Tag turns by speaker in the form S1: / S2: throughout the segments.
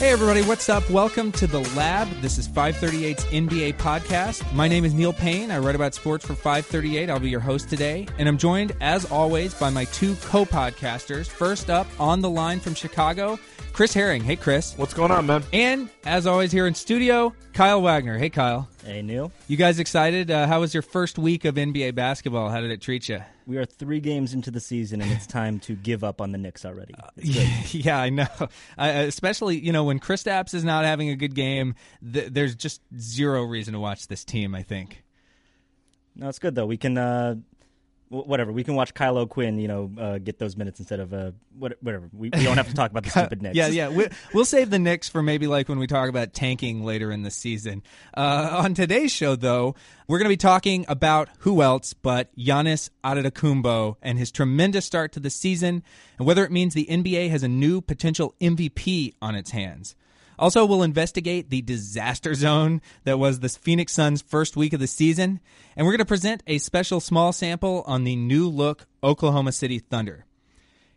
S1: Hey everybody, what's up? Welcome to the Lab. This is 538's NBA podcast. My name is Neil Payne. I write about sports for 538. I'll be your host today, and I'm joined as always by my two co-podcasters. First up on the line from Chicago, Chris Herring. Hey Chris.
S2: What's going on, man?
S1: And as always here in studio, Kyle Wagner. Hey Kyle.
S3: Hey Neil.
S1: You guys excited? Uh, how was your first week of NBA basketball? How did it treat you?
S3: We are three games into the season, and it's time to give up on the Knicks already.
S1: yeah, I know. Uh, especially, you know, when Kristaps is not having a good game, th- there's just zero reason to watch this team. I think.
S3: No, it's good though. We can uh, whatever. We can watch Kyle O'Quinn, you know, uh, get those minutes instead of uh, whatever. We, we don't have to talk about the stupid Knicks.
S1: yeah, yeah. We, will save the Knicks for maybe like when we talk about tanking later in the season. Uh, on today's show, though, we're going to be talking about who else but Giannis Antetokounmpo and his tremendous start to the season, and whether it means the NBA has a new potential MVP on its hands. Also, we'll investigate the disaster zone that was the Phoenix Suns' first week of the season, and we're going to present a special small sample on the new look Oklahoma City Thunder.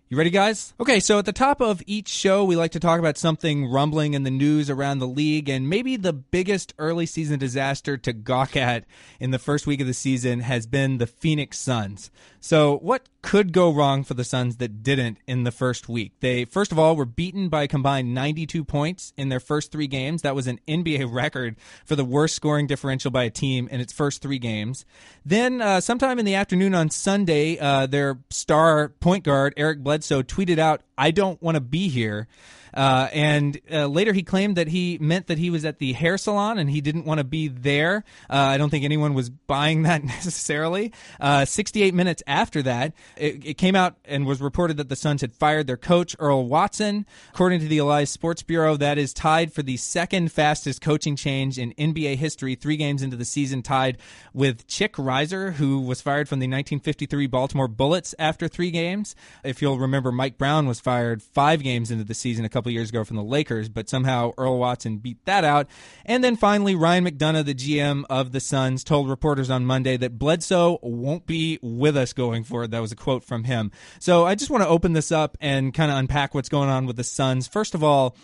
S1: You ready, guys? Okay, so at the top of each show, we like to talk about something rumbling in the news around the league, and maybe the biggest early season disaster to gawk at in the first week of the season has been the Phoenix Suns. So, what could go wrong for the Suns that didn't in the first week? They, first of all, were beaten by a combined 92 points in their first three games. That was an NBA record for the worst scoring differential by a team in its first three games. Then, uh, sometime in the afternoon on Sunday, uh, their star point guard, Eric Bledsoe, tweeted out, I don't want to be here. Uh, and uh, later he claimed that he meant that he was at the hair salon and he didn't want to be there. Uh, I don't think anyone was buying that necessarily. Uh, 68 minutes after that, it, it, came out and was reported that the Suns had fired their coach, Earl Watson. According to the Elias Sports Bureau, that is tied for the second fastest coaching change in NBA history, three games into the season, tied with Chick Reiser, who was fired from the 1953 Baltimore Bullets after three games. If you'll remember, Mike Brown was fired five games into the season a couple couple years ago from the Lakers, but somehow Earl Watson beat that out. And then finally, Ryan McDonough, the GM of the Suns, told reporters on Monday that Bledsoe won't be with us going forward. That was a quote from him. So I just want to open this up and kind of unpack what's going on with the Suns. First of all,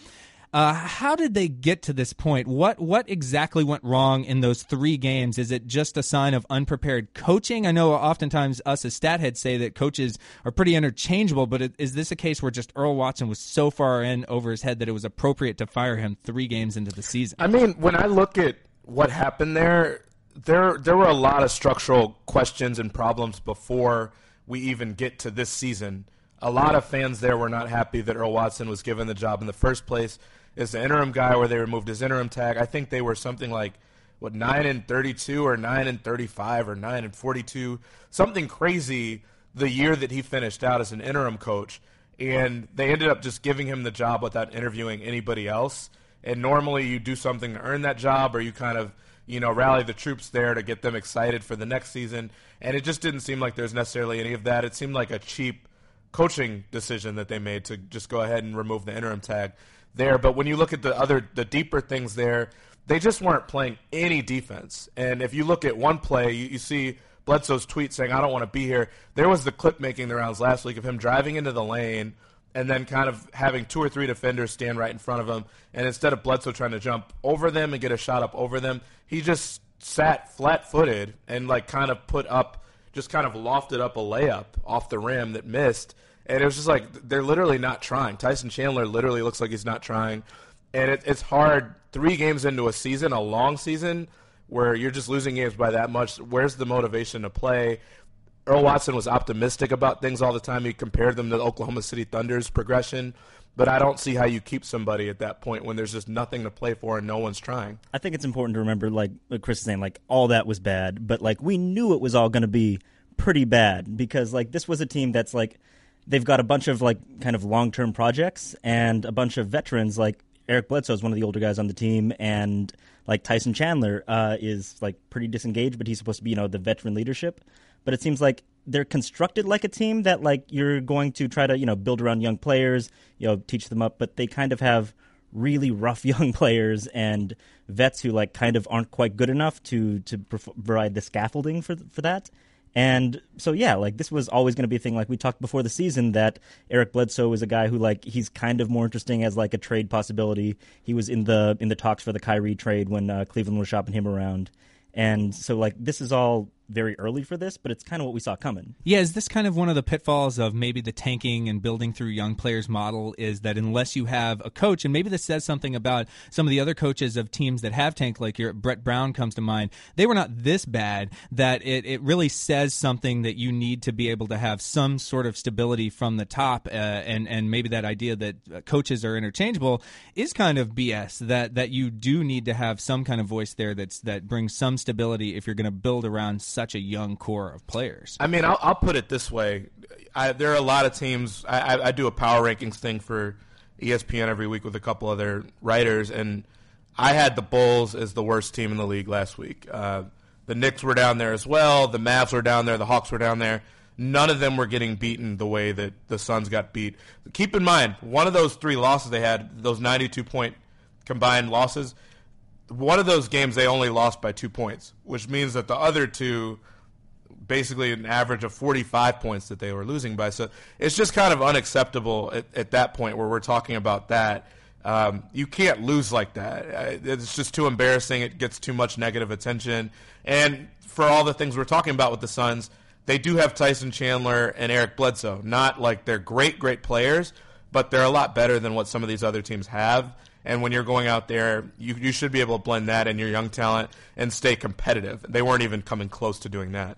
S1: uh, how did they get to this point? What what exactly went wrong in those three games? Is it just a sign of unprepared coaching? I know oftentimes us as stat heads say that coaches are pretty interchangeable, but is this a case where just Earl Watson was so far in over his head that it was appropriate to fire him three games into the season?
S2: I mean, when I look at what happened there, there there were a lot of structural questions and problems before we even get to this season. A lot of fans there were not happy that Earl Watson was given the job in the first place is the interim guy where they removed his interim tag. I think they were something like what nine and thirty-two or nine and thirty-five or nine and forty-two, something crazy. The year that he finished out as an interim coach, and they ended up just giving him the job without interviewing anybody else. And normally you do something to earn that job, or you kind of you know rally the troops there to get them excited for the next season. And it just didn't seem like there's necessarily any of that. It seemed like a cheap coaching decision that they made to just go ahead and remove the interim tag there. But when you look at the other, the deeper things there, they just weren't playing any defense. And if you look at one play, you, you see Bledsoe's tweet saying, I don't want to be here. There was the clip making the rounds last week of him driving into the lane and then kind of having two or three defenders stand right in front of him. And instead of Bledsoe trying to jump over them and get a shot up over them, he just sat flat footed and like kind of put up, just kind of lofted up a layup off the rim that missed and it was just like they're literally not trying. Tyson Chandler literally looks like he's not trying, and it, it's hard. Three games into a season, a long season, where you're just losing games by that much. Where's the motivation to play? Earl Watson was optimistic about things all the time. He compared them to the Oklahoma City Thunder's progression. But I don't see how you keep somebody at that point when there's just nothing to play for and no one's trying.
S3: I think it's important to remember, like Chris is saying, like all that was bad, but like we knew it was all going to be pretty bad because like this was a team that's like they've got a bunch of like kind of long term projects and a bunch of veterans like Eric Bledsoe is one of the older guys on the team, and like Tyson Chandler uh, is like pretty disengaged, but he's supposed to be you know the veteran leadership. But it seems like they're constructed like a team that like you're going to try to you know build around young players, you know teach them up, but they kind of have really rough young players and vets who like kind of aren't quite good enough to to provide the scaffolding for for that. And so yeah, like this was always going to be a thing. Like we talked before the season that Eric Bledsoe is a guy who like he's kind of more interesting as like a trade possibility. He was in the in the talks for the Kyrie trade when uh, Cleveland was shopping him around, and so like this is all very early for this, but it's kind of what we saw coming.
S1: Yeah, is this kind of one of the pitfalls of maybe the tanking and building through young players model is that unless you have a coach, and maybe this says something about some of the other coaches of teams that have tanked, like your Brett Brown comes to mind, they were not this bad that it, it really says something that you need to be able to have some sort of stability from the top, uh, and and maybe that idea that uh, coaches are interchangeable is kind of BS. That that you do need to have some kind of voice there that's that brings some stability if you're going to build around such a young core of players.
S2: I mean, I'll, I'll put it this way: I, there are a lot of teams. I, I, I do a power rankings thing for ESPN every week with a couple other writers, and I had the Bulls as the worst team in the league last week. Uh, the Knicks were down there as well. The Mavs were down there. The Hawks were down there. None of them were getting beaten the way that the Suns got beat. Keep in mind, one of those three losses they had, those 92 point combined losses, one of those games they only lost by two points, which means that the other two basically an average of 45 points that they were losing by. So it's just kind of unacceptable at, at that point where we're talking about that. Um, you can't lose like that. It's just too embarrassing. It gets too much negative attention. And for all the things we're talking about with the Suns, they do have Tyson Chandler and Eric Bledsoe. Not like they're great, great players, but they're a lot better than what some of these other teams have. And when you're going out there, you, you should be able to blend that and your young talent and stay competitive. They weren't even coming close to doing that.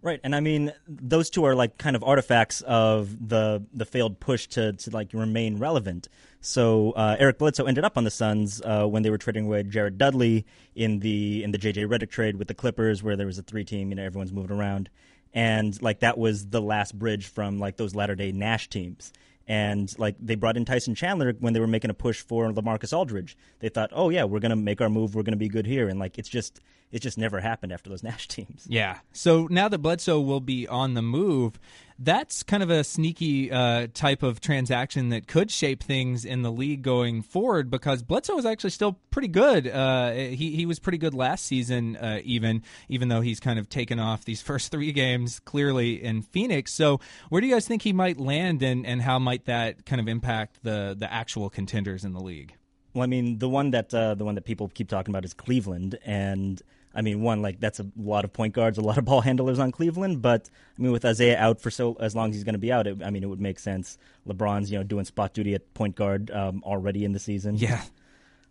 S3: Right, and I mean those two are like kind of artifacts of the the failed push to to like remain relevant. So uh, Eric Bledsoe ended up on the Suns uh, when they were trading away Jared Dudley in the in the JJ Redick trade with the Clippers, where there was a three team, you know, everyone's moving around, and like that was the last bridge from like those latter day Nash teams. And like they brought in Tyson Chandler when they were making a push for LaMarcus Aldridge. They thought, oh yeah, we're gonna make our move. We're gonna be good here. And like it's just it just never happened after those Nash teams.
S1: Yeah. So now that Bledsoe will be on the move, that's kind of a sneaky uh, type of transaction that could shape things in the league going forward because Bledsoe is actually still pretty good. Uh, he he was pretty good last season, uh, even even though he's kind of taken off these first three games clearly in Phoenix. So where do you guys think he might land, and, and how might that kind of impact the the actual contenders in the league?
S3: Well, I mean, the one that uh, the one that people keep talking about is Cleveland, and I mean, one like that's a lot of point guards, a lot of ball handlers on Cleveland. But I mean, with Isaiah out for so as long as he's going to be out, it, I mean, it would make sense. LeBron's you know doing spot duty at point guard um, already in the season.
S1: Yeah.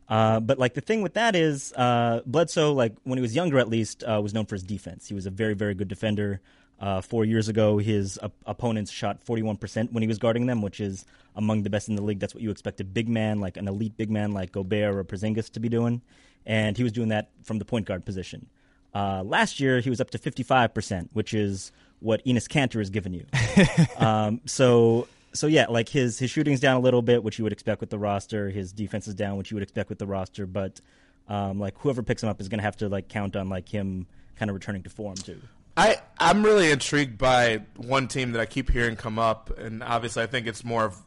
S3: Uh, but like the thing with that is, uh, Bledsoe, like when he was younger, at least, uh, was known for his defense. He was a very, very good defender. Uh, four years ago, his op- opponents shot 41% when he was guarding them, which is among the best in the league. That's what you expect a big man, like an elite big man like Gobert or Porzingis, to be doing and he was doing that from the point guard position. Uh, last year, he was up to 55%, which is what Enes Kanter has given you. um, so, so yeah, like his his shooting's down a little bit, which you would expect with the roster. His defense is down, which you would expect with the roster. But um, like whoever picks him up is going to have to like count on like him kind of returning to form too.
S2: I I'm really intrigued by one team that I keep hearing come up, and obviously I think it's more of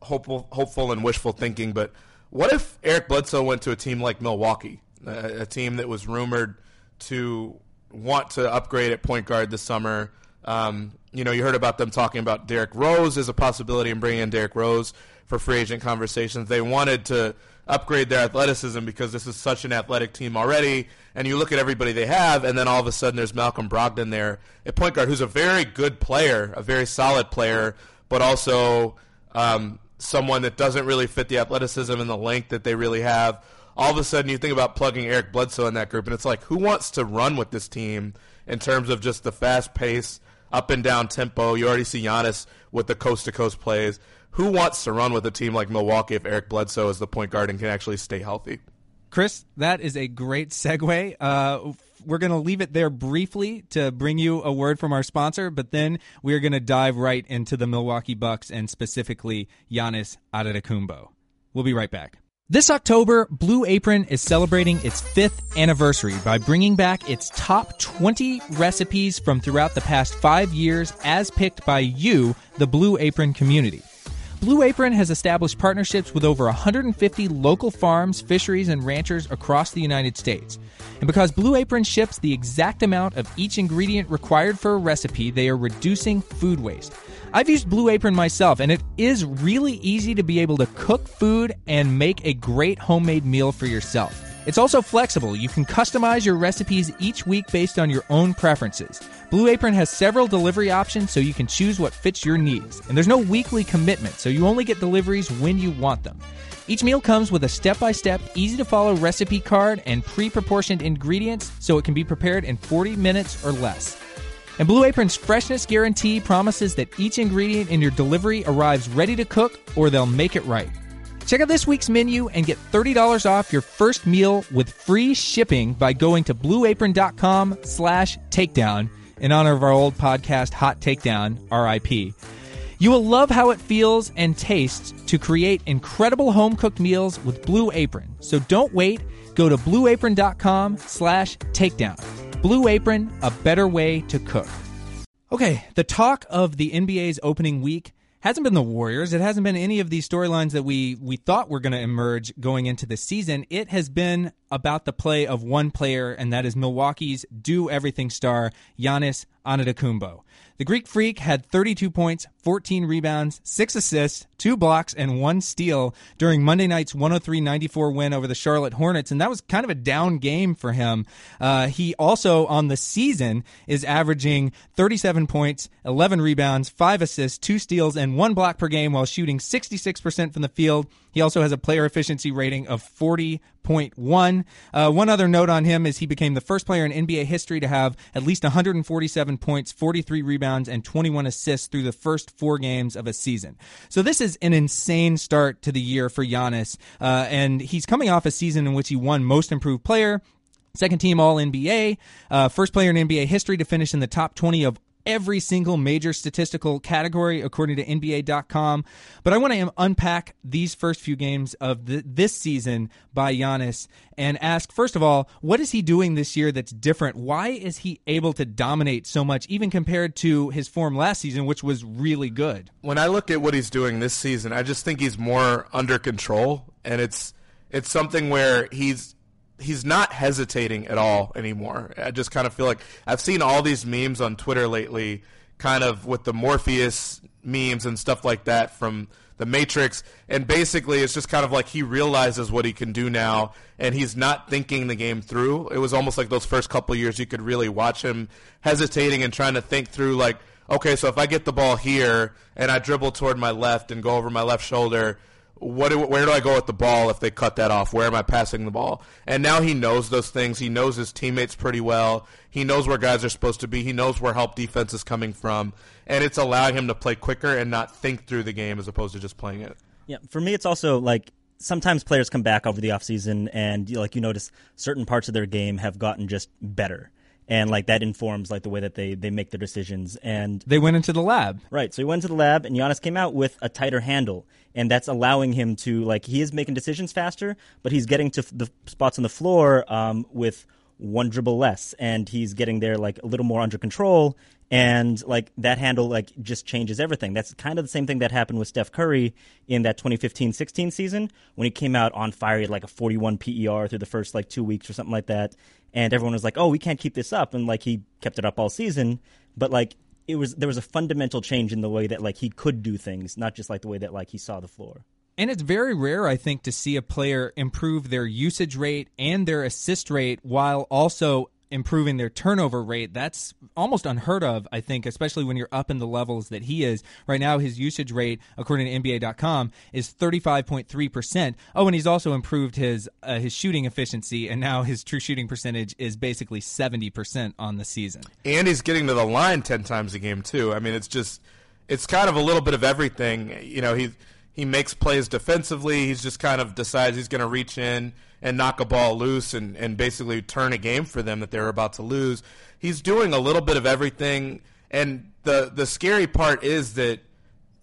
S2: hopeful hopeful and wishful thinking, but what if Eric Bledsoe went to a team like Milwaukee, a, a team that was rumored to want to upgrade at point guard this summer? Um, you know, you heard about them talking about Derrick Rose as a possibility and bringing in Derrick Rose for free agent conversations. They wanted to upgrade their athleticism because this is such an athletic team already. And you look at everybody they have, and then all of a sudden there's Malcolm Brogdon there at point guard, who's a very good player, a very solid player, but also um, someone that doesn't really fit the athleticism and the length that they really have. All of a sudden, you think about plugging Eric Bledsoe in that group, and it's like, who wants to run with this team in terms of just the fast pace, up and down tempo? You already see Giannis with the coast to coast plays. Who wants to run with a team like Milwaukee if Eric Bledsoe is the point guard and can actually stay healthy?
S1: Chris, that is a great segue. Uh, we're going to leave it there briefly to bring you a word from our sponsor, but then we are going to dive right into the Milwaukee Bucks and specifically Giannis Antetokounmpo. We'll be right back. This October, Blue Apron is celebrating its fifth anniversary by bringing back its top 20 recipes from throughout the past five years as picked by you, the Blue Apron community. Blue Apron has established partnerships with over 150 local farms, fisheries, and ranchers across the United States. And because Blue Apron ships the exact amount of each ingredient required for a recipe, they are reducing food waste. I've used Blue Apron myself, and it is really easy to be able to cook food and make a great homemade meal for yourself. It's also flexible. You can customize your recipes each week based on your own preferences. Blue Apron has several delivery options so you can choose what fits your needs. And there's no weekly commitment, so you only get deliveries when you want them. Each meal comes with a step by step, easy to follow recipe card and pre proportioned ingredients so it can be prepared in 40 minutes or less. And Blue Apron's freshness guarantee promises that each ingredient in your delivery arrives ready to cook or they'll make it right. Check out this week's menu and get $30 off your first meal with free shipping by going to blueapron.com slash takedown in honor of our old podcast, Hot Takedown, RIP. You will love how it feels and tastes to create incredible home cooked meals with Blue Apron. So don't wait. Go to blueapron.com slash takedown. Blue Apron, a better way to cook. Okay, the talk of the NBA's opening week hasn't been the Warriors. It hasn't been any of these storylines that we we thought were going to emerge going into the season. It has been about the play of one player, and that is Milwaukee's do everything star Giannis Antetokounmpo. The Greek Freak had 32 points, 14 rebounds, 6 assists, 2 blocks, and 1 steal during Monday night's 103 94 win over the Charlotte Hornets, and that was kind of a down game for him. Uh, he also, on the season, is averaging 37 points, 11 rebounds, 5 assists, 2 steals, and 1 block per game while shooting 66% from the field. He also has a player efficiency rating of 40.1. Uh, one other note on him is he became the first player in NBA history to have at least 147 points, 43 rebounds, and 21 assists through the first four games of a season. So this is an insane start to the year for Giannis, uh, and he's coming off a season in which he won Most Improved Player. Second team All NBA, uh, first player in NBA history to finish in the top 20 of every single major statistical category according to NBA.com. But I want to unpack these first few games of the, this season by Giannis and ask, first of all, what is he doing this year that's different? Why is he able to dominate so much, even compared to his form last season, which was really good?
S2: When I look at what he's doing this season, I just think he's more under control, and it's it's something where he's he's not hesitating at all anymore. I just kind of feel like I've seen all these memes on Twitter lately, kind of with the Morpheus memes and stuff like that from the Matrix, and basically it's just kind of like he realizes what he can do now, and he's not thinking the game through. It was almost like those first couple years you could really watch him hesitating and trying to think through like, okay, so if I get the ball here and I dribble toward my left and go over my left shoulder what do, where do I go with the ball if they cut that off? Where am I passing the ball? And now he knows those things. He knows his teammates pretty well. He knows where guys are supposed to be. He knows where help defense is coming from, and it's allowing him to play quicker and not think through the game as opposed to just playing it.
S3: Yeah, for me, it's also like sometimes players come back over the offseason and like you notice certain parts of their game have gotten just better and like that informs like the way that they they make their decisions. And
S1: they went into the lab.
S3: Right. So he went to the lab and Giannis came out with a tighter handle and that's allowing him to like he is making decisions faster but he's getting to the spots on the floor um, with one dribble less and he's getting there like a little more under control and like that handle like just changes everything. That's kind of the same thing that happened with steph curry in that 2015-16 season when he came out on fire. He had like a 41 per through the first like two weeks or something like that and everyone was like, "Oh, we can't keep this up," and like he kept it up all season, but like it was there was a fundamental change in the way that like he could do things, not just like the way that like he saw the floor.
S1: And it's very rare, I think, to see a player improve their usage rate and their assist rate while also improving their turnover rate. That's almost unheard of, I think, especially when you're up in the levels that he is. Right now, his usage rate, according to NBA.com, is 35.3%. Oh, and he's also improved his uh, his shooting efficiency, and now his true shooting percentage is basically 70% on the season.
S2: And he's getting to the line 10 times a game, too. I mean, it's just, it's kind of a little bit of everything. You know, he he makes plays defensively. He's just kind of decides he's going to reach in and knock a ball loose and, and basically turn a game for them that they're about to lose. He's doing a little bit of everything. And the, the scary part is that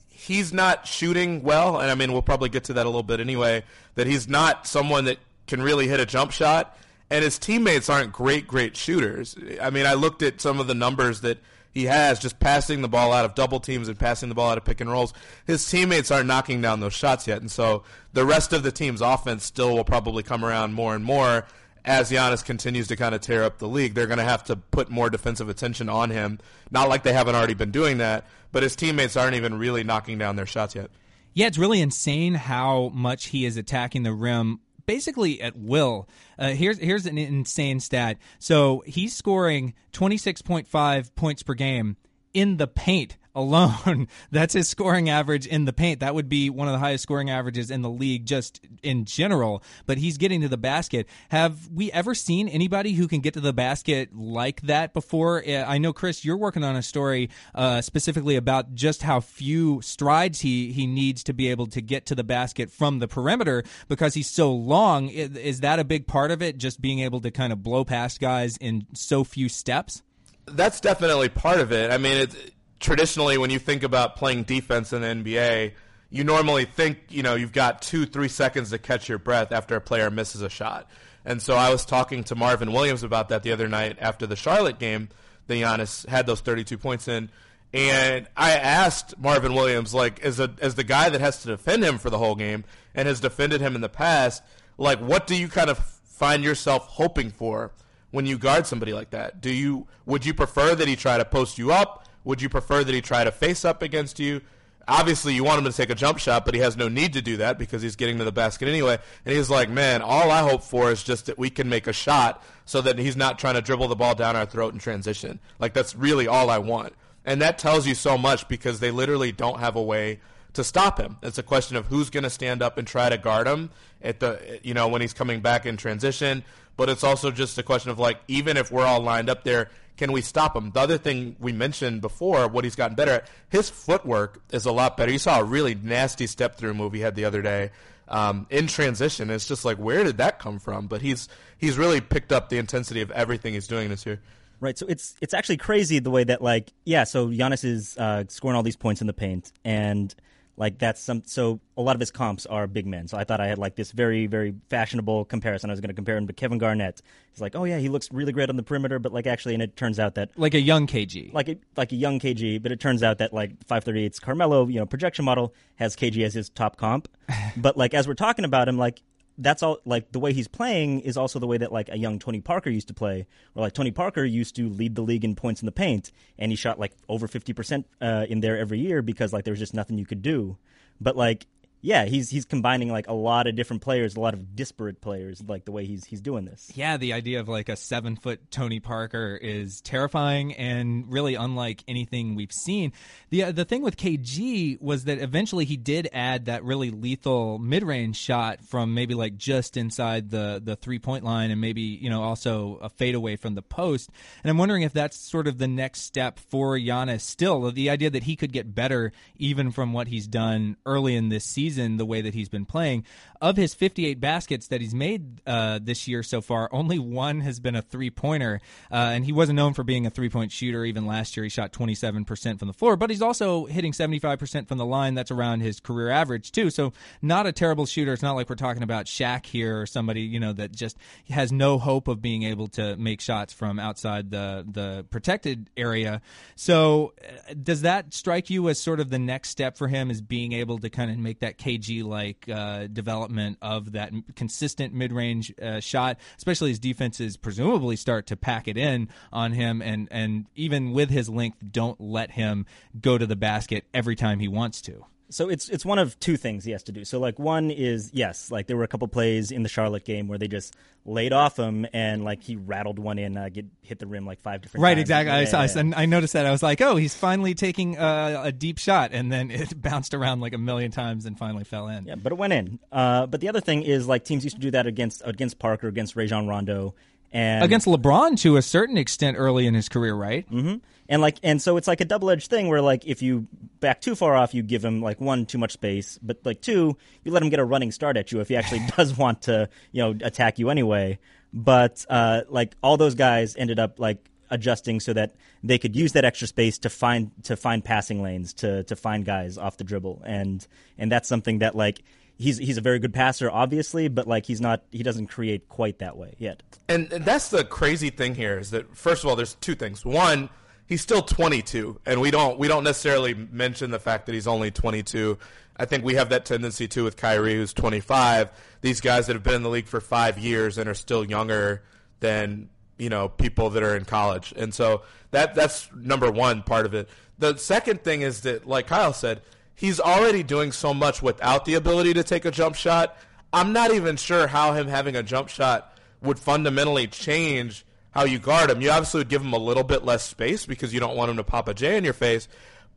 S2: he's not shooting well. And I mean, we'll probably get to that a little bit anyway, that he's not someone that can really hit a jump shot. And his teammates aren't great, great shooters. I mean, I looked at some of the numbers that – he has just passing the ball out of double teams and passing the ball out of pick and rolls. His teammates aren't knocking down those shots yet, and so the rest of the team's offense still will probably come around more and more. as Giannis continues to kind of tear up the league, they're going to have to put more defensive attention on him. Not like they haven't already been doing that, but his teammates aren't even really knocking down their shots yet.
S1: Yeah, it's really insane how much he is attacking the rim basically at will. Uh, here's here's an insane stat. So he's scoring 26.5 points per game in the paint alone. That's his scoring average in the paint. That would be one of the highest scoring averages in the league just in general. But he's getting to the basket. Have we ever seen anybody who can get to the basket like that before? Uh, I know, Chris, you're working on a story uh, specifically about just how few strides he, he needs to be able to get to the basket from the perimeter because he's so long. Is that a big part of it? Just being able to kind of blow past guys in so few steps?
S2: That's definitely part of it. I mean, it's traditionally when you think about playing defense in the NBA, you normally think, you know, you've got two, three seconds to catch your breath after a player misses a shot. And so I was talking to Marvin Williams about that the other night after the Charlotte game that Giannis had those 32 points in. And I asked Marvin Williams, like, as a as the guy that has to defend him for the whole game and has defended him in the past, like, what do you kind of find yourself hoping for when you guard somebody like that? Do you would you prefer that he try to post you up? Would you prefer that he try to face up against you? Obviously, you want him to take a jump shot, but he has no need to do that because he's getting to the basket anyway. And he's like, man, all I hope for is just that we can make a shot so that he's not trying to dribble the ball down our throat in transition. Like, that's really all I want. And that tells you so much because they literally don't have a way to stop him. It's a question of who's going to stand up and try to guard him at the you know when he's coming back in transition, but it's also just a question of like even if we're all lined up there, can we stop him? The other thing we mentioned before, what he's gotten better at, his footwork is a lot better. You saw a really nasty step through move he had the other day um, in transition. It's just like, where did that come from? But he's he's really picked up the intensity of everything he's doing this year.
S3: Right, so it's it's actually crazy the way that like yeah, so Giannis is uh, scoring all these points in the paint, and like that's some. So a lot of his comps are big men. So I thought I had like this very very fashionable comparison. I was going to compare him to Kevin Garnett. He's like, oh yeah, he looks really great on the perimeter, but like actually, and it turns out that
S1: like a young KG,
S3: like a, like a young KG, but it turns out that like 538's Carmelo, you know, projection model has KG as his top comp. but like as we're talking about him, like that's all like the way he's playing is also the way that like a young Tony Parker used to play. Where like Tony Parker used to lead the league in points in the paint, and he shot like over fifty percent uh, in there every year because like there was just nothing you could do. But like yeah, he's he's combining like a lot of different players, a lot of disparate players, like the way he's he's doing this.
S1: Yeah, the idea of like a seven foot Tony Parker is terrifying and really unlike anything we've seen. the uh, The thing with KG was that eventually he did add that really lethal mid range shot from maybe like just inside the the three point line, and maybe you know also a fadeaway from the post. And I'm wondering if that's sort of the next step for Giannis. Still, the idea that he could get better even from what he's done early in this season season the way that he's been playing. Of his 58 baskets that he's made uh, this year so far, only one has been a three pointer, uh, and he wasn't known for being a three point shooter. Even last year, he shot 27% from the floor, but he's also hitting 75% from the line. That's around his career average too. So not a terrible shooter. It's not like we're talking about Shaq here or somebody you know that just has no hope of being able to make shots from outside the the protected area. So uh, does that strike you as sort of the next step for him? Is being able to kind of make that KG like uh, development of that consistent mid range uh, shot, especially as defenses presumably start to pack it in on him, and and even with his length, don't let him go to the basket every time he wants to.
S3: So it's it's one of two things he has to do. So like one is yes, like there were a couple plays in the Charlotte game where they just laid off him and like he rattled one in, uh, get hit the rim like five different times.
S1: right,
S3: times.
S1: exactly. I, saw, yeah. I noticed that. I was like, oh, he's finally taking uh, a deep shot, and then it bounced around like a million times and finally fell in.
S3: Yeah, but it went in. Uh, but the other thing is like teams used to do that against against Parker, against Rajon Rondo, and
S1: against LeBron to a certain extent early in his career, right?
S3: Mm-hmm. And like, and so it's like a double edged thing where like if you back too far off, you give him like one too much space, but like two, you let him get a running start at you if he actually does want to, you know, attack you anyway. But uh, like all those guys ended up like adjusting so that they could use that extra space to find to find passing lanes to to find guys off the dribble and and that's something that like he's he's a very good passer, obviously, but like he's not he doesn't create quite that way yet.
S2: And, and that's the crazy thing here is that first of all, there's two things. One, he's still 22, and we don't we don't necessarily mention the fact that he's only 22. I think we have that tendency too with Kyrie, who's 25. These guys that have been in the league for five years and are still younger than you know people that are in college, and so that that's number one part of it. The second thing is that, like Kyle said, he's already doing so much without the ability to take a jump shot. I'm not even sure how him having a jump shot would fundamentally change how you guard him. You obviously would give him a little bit less space because you don't want him to pop a J in your face.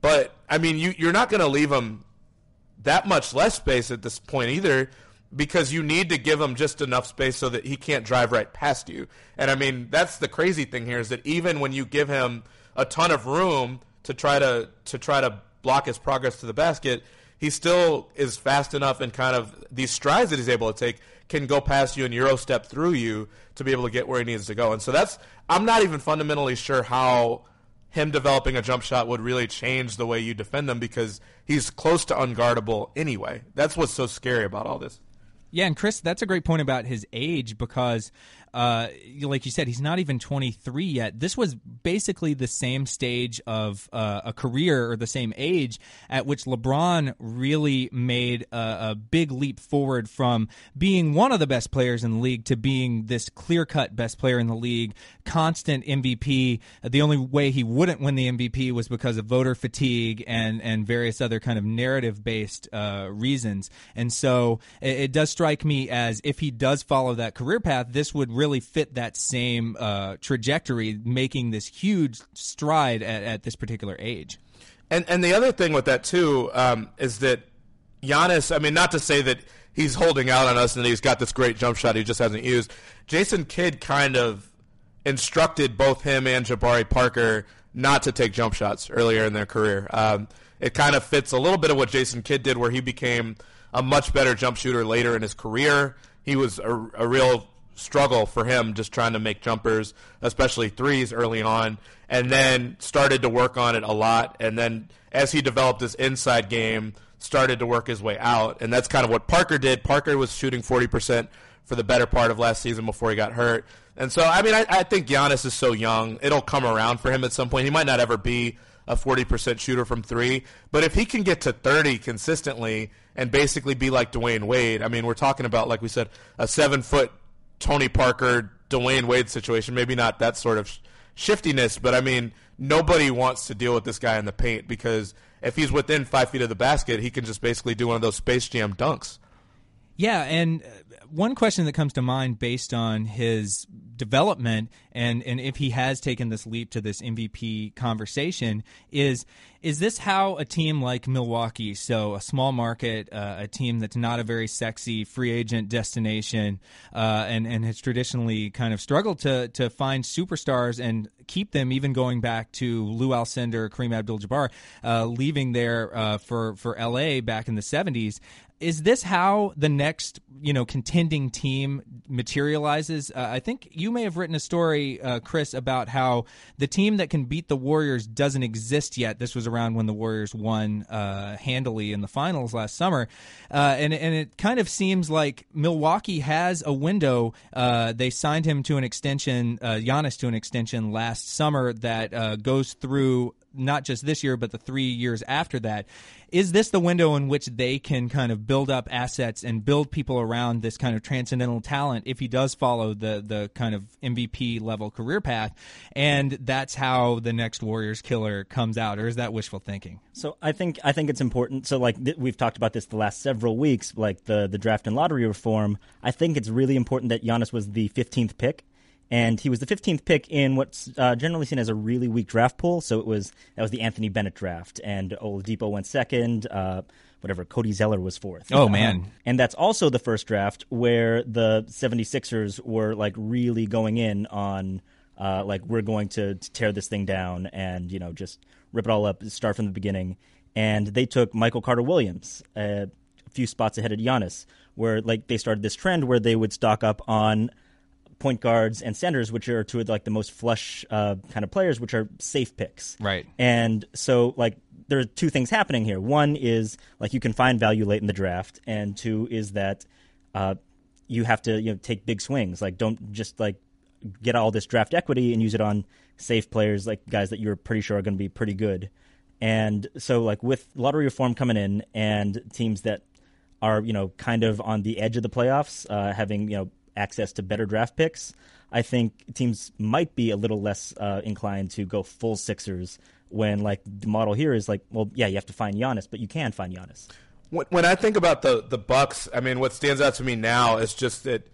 S2: But I mean, you, you're not going to leave him that much less space at this point either because you need to give him just enough space so that he can't drive right past you. And I mean, that's the crazy thing here is that even when you give him a ton of room to try to to try to block his progress to the basket, he still is fast enough and kind of these strides that he's able to take can go past you and euro step through you to be able to get where he needs to go. And so that's I'm not even fundamentally sure how him developing a jump shot would really change the way you defend them because he's close to unguardable anyway. That's what's so scary about all this.
S1: Yeah, and Chris, that's a great point about his age because uh, like you said, he's not even 23 yet. This was basically the same stage of uh, a career or the same age at which LeBron really made a, a, big leap forward from being one of the best players in the league to being this clear cut best player in the league, constant MVP. The only way he wouldn't win the MVP was because of voter fatigue and, and various other kind of narrative based uh, reasons. And so it, it does strike me as if he does follow that career path, this would really really fit that same uh, trajectory, making this huge stride at, at, this particular age.
S2: And and the other thing with that too um, is that Giannis. I mean, not to say that he's holding out on us and he's got this great jump shot he just hasn't used. Jason Kidd kind of instructed both him and Jabari Parker not to take jump shots earlier in their career. Um, it kind of fits a little bit of what Jason Kidd did, where he became a much better jump shooter later in his career. He was a, a real struggle for him just trying to make jumpers, especially threes early on, and then started to work on it a lot. And then as he developed his inside game, started to work his way out. And that's kind of what Parker did. Parker was shooting 40% for the better part of last season before he got hurt. And so, I mean, I, I think Giannis is so young. It'll come around for him at some point. He might not ever be a 40% shooter from three, but if he can get to 30 consistently and basically be like Dwyane Wade, I mean, we're talking about, like we said, a seven foot Tony Parker, Dwyane Wade situation. Maybe not that sort of shiftiness, but I mean, nobody wants to deal with this guy in the paint because if he's within five feet of the basket, he can just basically do one of those Space Jam dunks.
S1: Yeah, and uh, one question that comes to mind based on his development and, and if he has taken this leap to this MVP conversation is is this how a team like Milwaukee, so a small market, uh, a team that's not a very sexy free agent destination, uh, and and has traditionally kind of struggled to to find superstars and keep them, even going back to Lou Alcindor, Kareem Abdul-Jabbar, uh, leaving there uh, for for LA back in the '70s is this how the next you know contending team materializes? Uh, i think you may have written a story uh, chris about how the team that can beat the warriors doesn't exist yet. This was around when the warriors won uh, handily in the finals last summer. Uh, and, and it kind of seems like milwaukee has a window. Uh, they signed him to an extension uh, Giannis to an extension last summer that goes through not just this year, but the three years after that. Is this the window in which they can kind of build up assets and build people around this kind of transcendental talent if he does follow the the kind of MVP level career path? And that's how the next Warriors killer comes out, or is that wishful thinking?
S3: So I think I think it's important. So like th- we've talked about this the last several weeks, like the the draft and lottery reform. I think it's really important that Giannis was the 15th pick and he was the 15th pick in what's uh, generally seen as a really weak draft pool. So it was that was the Anthony Bennett draft, and Oladipo went second. Uh, whatever, Cody Zeller was fourth.
S1: Oh man!
S3: Um, and that's also the first draft where the 76ers were like really going in on uh, like we're going to, to tear this thing down and you know just rip it all up, start from the beginning. And they took Michael Carter Williams uh, a few spots ahead of Giannis, where like they started this trend where they would stock up on point guards and centers, which are two of like the most flush uh, kind of players, which are safe picks.
S1: Right.
S3: And so like there are two things happening here. One is like you can find value late in the draft, and two is that uh, you have to you know take big swings. Like don't just like get all this draft equity and use it on safe players, like guys that you're pretty sure are going to be pretty good. And so, like with lottery reform coming in, and teams that are you know kind of on the edge of the playoffs, uh, having you know access to better draft picks, I think teams might be a little less uh, inclined to go full Sixers when like the model here is like, well, yeah, you have to find Giannis, but you can find Giannis.
S2: When I think about the the Bucks, I mean, what stands out to me now is just that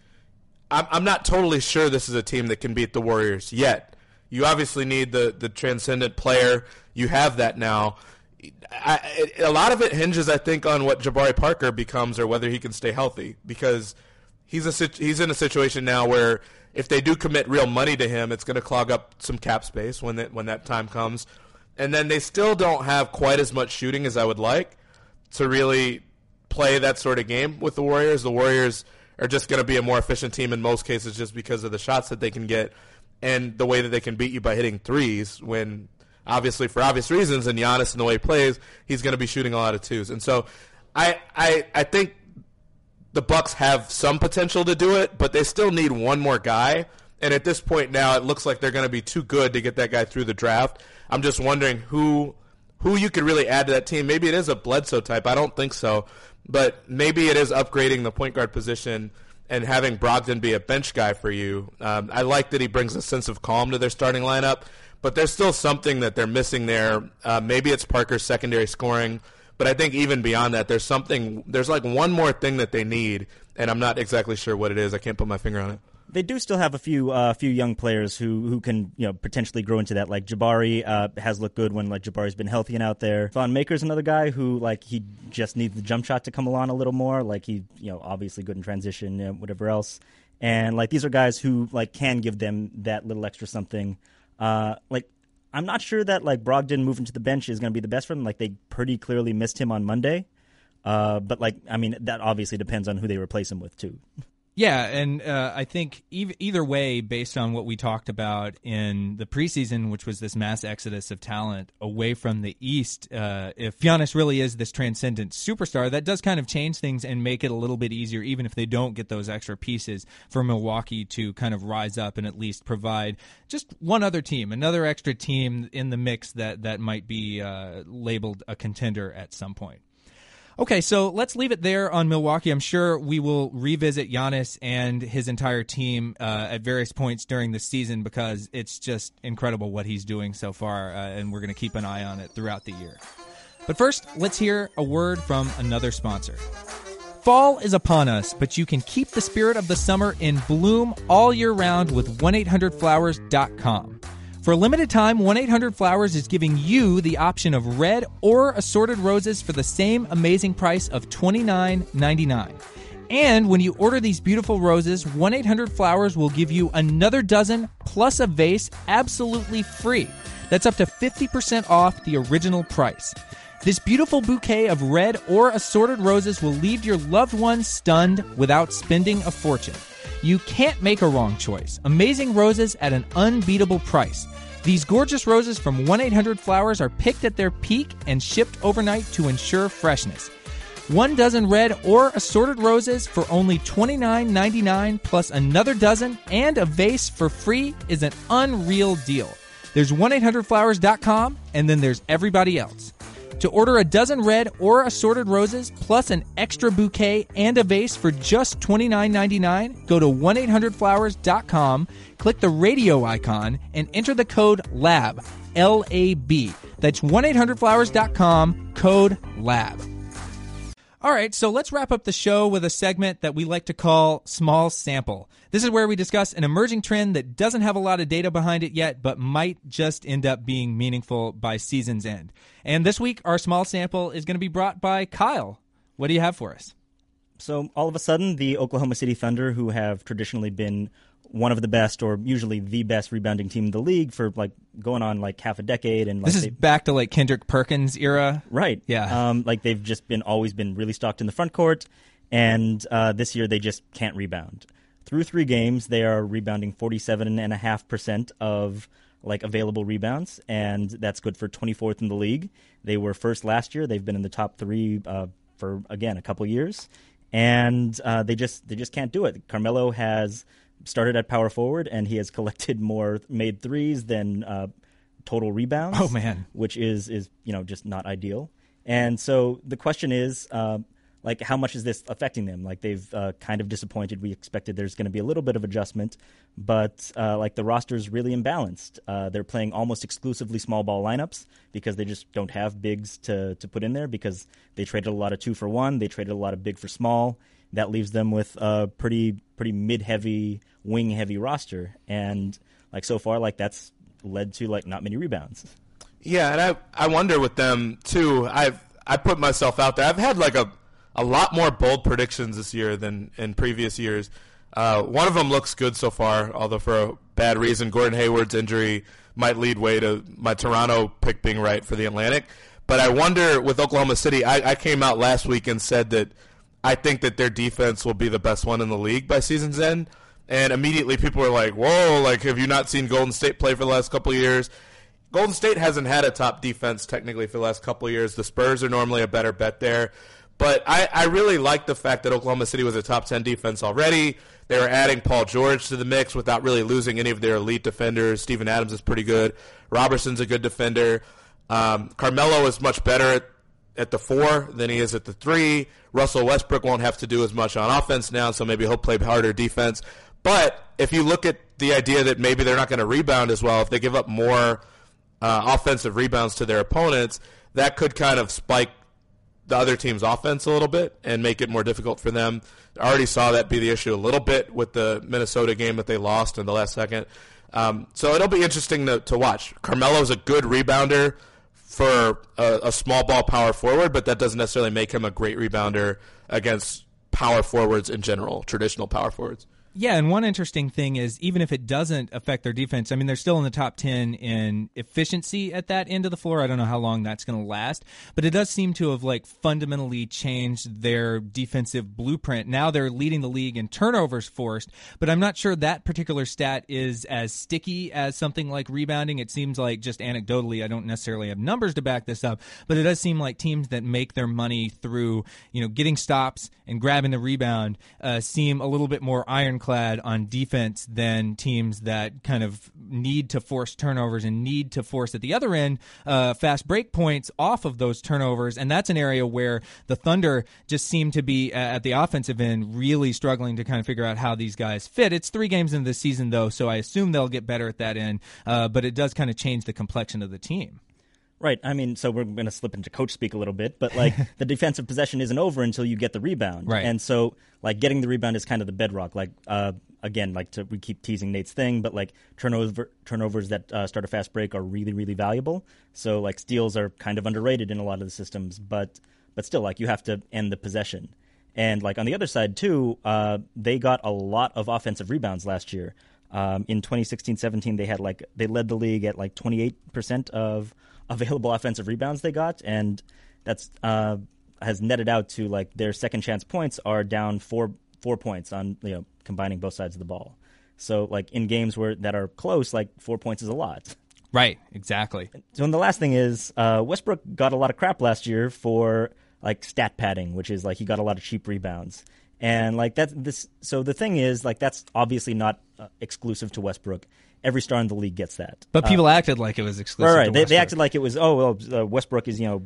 S2: I'm, I'm not totally sure this is a team that can beat the Warriors yet. You obviously need the the transcendent player. You have that now. A lot of it hinges, I think, on what Jabari Parker becomes or whether he can stay healthy because he's a he's in a situation now where if they do commit real money to him, it's going to clog up some cap space when that when that time comes. And then they still don't have quite as much shooting as I would like to really play that sort of game with the Warriors. The Warriors are just going to be a more efficient team in most cases just because of the shots that they can get and the way that they can beat you by hitting threes when obviously for obvious reasons and Giannis and the way he plays, he's going to be shooting a lot of twos. And so I I I think the Bucks have some potential to do it, but they still need one more guy. And at this point now, it looks like they're going to be too good to get that guy through the draft. I'm just wondering who who you could really add to that team. Maybe it is a Bledsoe type. I don't think so, but maybe it is upgrading the point guard position and having Brogdon be a bench guy for you. Um, I like that he brings a sense of calm to their starting lineup, but there's still something that they're missing there. Uh, maybe it's Parker's secondary scoring. But I think even beyond that, there's something. There's like one more thing that they need, and I'm not exactly sure what it is. I can't put my finger on it.
S3: They do still have a few uh, few young players who, who can you know potentially grow into that. Like Jabari uh, has looked good when like Jabari's been healthy and out there. Thon Maker's another guy who like he just needs the jump shot to come along a little more. Like he you know obviously good in transition, whatever else. And like these are guys who like can give them that little extra something. Uh, like I'm not sure that like Brogdon moving to the bench is going to be the best for them. Like they pretty clearly missed him on Monday, uh, but like I mean that obviously depends on who they replace him with too.
S1: Yeah, and uh, I think either way, based on what we talked about in the preseason, which was this mass exodus of talent away from the East, uh, if Giannis really is this transcendent superstar, that does kind of change things and make it a little bit easier, even if they don't get those extra pieces for Milwaukee to kind of rise up and at least provide just one other team, another extra team in the mix that that might be uh, labeled a contender at some point. Okay, so let's leave it there on Milwaukee. I'm sure we will revisit Giannis and his entire team uh, at various points during the season because it's just incredible what he's doing so far, uh, and we're going to keep an eye on it throughout the year. But first, let's hear a word from another sponsor. Fall is upon us, but you can keep the spirit of the summer in bloom all year round with 1-800-Flowers.com. For a limited time, 1 800 Flowers is giving you the option of red or assorted roses for the same amazing price of $29.99. And when you order these beautiful roses, 1 800 Flowers will give you another dozen plus a vase absolutely free. That's up to 50% off the original price. This beautiful bouquet of red or assorted roses will leave your loved ones stunned without spending a fortune. You can't make a wrong choice. Amazing roses at an unbeatable price. These gorgeous roses from 1 800 Flowers are picked at their peak and shipped overnight to ensure freshness. One dozen red or assorted roses for only $29.99 plus another dozen and a vase for free is an unreal deal. There's 1-800-Flowers.com and then there's everybody else. To order a dozen red or assorted roses, plus an extra bouquet and a vase for just $29.99, go to 1-800-Flowers.com, click the radio icon, and enter the code LAB, L-A-B. That's 1-800-Flowers.com, code LAB. All right, so let's wrap up the show with a segment that we like to call Small Sample. This is where we discuss an emerging trend that doesn't have a lot of data behind it yet, but might just end up being meaningful by season's end. And this week, our small sample is going to be brought by Kyle. What do you have for us?
S3: So, all of a sudden, the Oklahoma City Thunder, who have traditionally been one of the best or usually the best rebounding team in the league for like going on like half a decade and like
S1: this is they, back to like Kendrick Perkins era?
S3: Right.
S1: Yeah.
S3: Um, like they've just been always been really stocked in the front court and uh, this year they just can't rebound. Through three games they are rebounding 47.5% of like available rebounds and that's good for 24th in the league. They were first last year. They've been in the top three uh, for again a couple years. And uh, they just they just can't do it. Carmelo has started at power forward, and he has collected more made threes than uh, total rebounds.
S1: Oh, man.
S3: which is is you know just not ideal. And so the question is, uh, like, how much is this affecting them? Like, they've uh, kind of disappointed. We expected there's going to be a little bit of adjustment, but uh, like the roster is really imbalanced. Uh, they're playing almost exclusively small ball lineups because they just don't have bigs to to put in there because they traded a lot of two for one. They traded a lot of big for small. That leaves them with a pretty pretty mid heavy wing heavy roster, and like so far, like that's led to like not many rebounds.
S2: Yeah, and I I wonder with them too. I've I put myself out there. I've had like a a lot more bold predictions this year than in previous years. Uh, one of them looks good so far, although for a bad reason. Gordon Hayward's injury might lead way to my Toronto pick being right for the Atlantic. But I wonder with Oklahoma City, I, I came out last week and said that I think that their defense will be the best one in the league by season's end. And immediately people are like, "Whoa! Like, have you not seen Golden State play for the last couple years?" Golden State hasn't had a top defense technically for the last couple years. The Spurs are normally a better bet there. But I, I really like the fact that Oklahoma City was a top 10 defense already. They were adding Paul George to the mix without really losing any of their elite defenders. Steven Adams is pretty good. Roberson's a good defender. Um, Carmelo is much better at, the four than he is at the three. Russell Westbrook won't have to do as much on offense now, so maybe he'll play harder defense. But if you look at the idea that maybe they're not going to rebound as well, if they give up more uh, offensive rebounds to their opponents, that could kind of spike the other team's offense a little bit and make it more difficult for them. I already saw that be the issue a little bit with the Minnesota game that they lost in the last second. Um, so it'll be interesting to, to watch. Carmelo's a good rebounder for a, a small ball power forward, but that doesn't necessarily make him a great rebounder against power forwards in general, traditional power forwards.
S1: Yeah, and one interesting thing is even if it doesn't affect their defense, I mean, they're still in the top 10 in efficiency at that end of the floor. I don't know how long that's going to last, but it does seem to have like fundamentally changed their defensive blueprint. Now they're leading the league in turnovers forced, but I'm not sure that particular stat is as sticky as something like rebounding. It seems like just anecdotally, I don't necessarily have numbers to back this up, but it does seem like teams that make their money through, you know, getting stops and grabbing the rebound uh, seem a little bit more iron ironclad on defense than teams that kind of need to force turnovers and need to force at the other end uh, fast break points off of those turnovers. And that's an area where the Thunder just seem to be at the offensive end really struggling to kind of figure out how these guys fit. It's three games into the season though, so I assume they'll get better at that end. Uh, but it does kind of change the complexion of the team.
S3: Right. I mean, so we're going to slip into coach speak a little bit, but like the defensive possession isn't over until you get the rebound.
S1: Right.
S3: And so like getting the rebound is kind of the bedrock. Like uh, again, like to, we keep teasing Nate's thing, but like turnover turnovers that uh, start a fast break are really really valuable. So like steals are kind of underrated in a lot of the systems, but but still like you have to end the possession. And like on the other side too, uh, they got a lot of offensive rebounds last year. Um, in 2016-17, they had like they led the league at like 28 percent of available offensive rebounds they got, and that's uh, has netted out to like their second chance points are down four four points on you know combining both sides of the ball. So like in games where that are close, like four points is a lot.
S1: Right, exactly.
S3: So and the last thing is uh, Westbrook got a lot of crap last year for like stat padding, which is like he got a lot of cheap rebounds. And like that, this. So the thing is, like that's obviously not uh, exclusive to Westbrook every star in the league gets that.
S1: But people uh, acted like it was exclusive.
S3: Right, right. They, they, acted like it was. Oh, well, uh, Westbrook is you know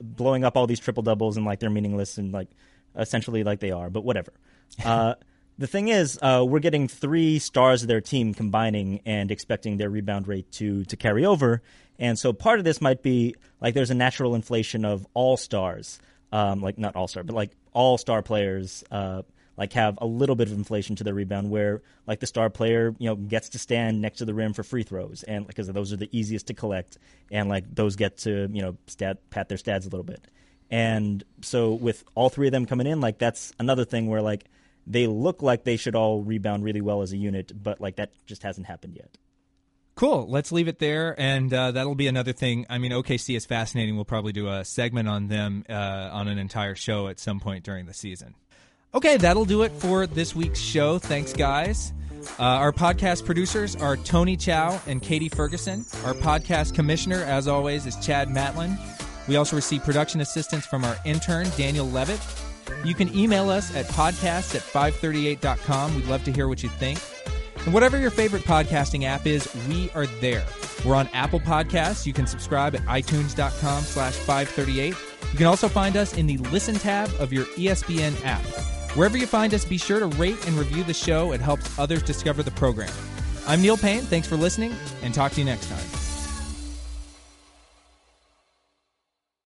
S3: blowing up all these triple doubles and like they're meaningless and like essentially like they are. But whatever. Uh, the thing is, uh, we're getting three stars of their team combining and expecting their rebound rate to to carry over. And so part of this might be like there's a natural inflation of all stars, um, like not all star, but like all star players uh, like have a little bit of inflation to their rebound where like the star player you know gets to stand next to the rim for free throws and because those are the easiest to collect and like those get to you know stat pat their stats a little bit and so with all three of them coming in like that's another thing where like they look like they should all rebound really well as a unit but like that just hasn't happened yet
S1: Cool. Let's leave it there, and uh, that'll be another thing. I mean, OKC is fascinating. We'll probably do a segment on them uh, on an entire show at some point during the season. Okay, that'll do it for this week's show. Thanks, guys. Uh, our podcast producers are Tony Chow and Katie Ferguson. Our podcast commissioner, as always, is Chad Matlin. We also receive production assistance from our intern, Daniel Levitt. You can email us at podcast at 538.com. We'd love to hear what you think. And whatever your favorite podcasting app is, we are there. We're on Apple Podcasts. You can subscribe at itunes.com slash 538. You can also find us in the Listen tab of your ESPN app. Wherever you find us, be sure to rate and review the show. It helps others discover the program. I'm Neil Paine. Thanks for listening, and talk to you next time.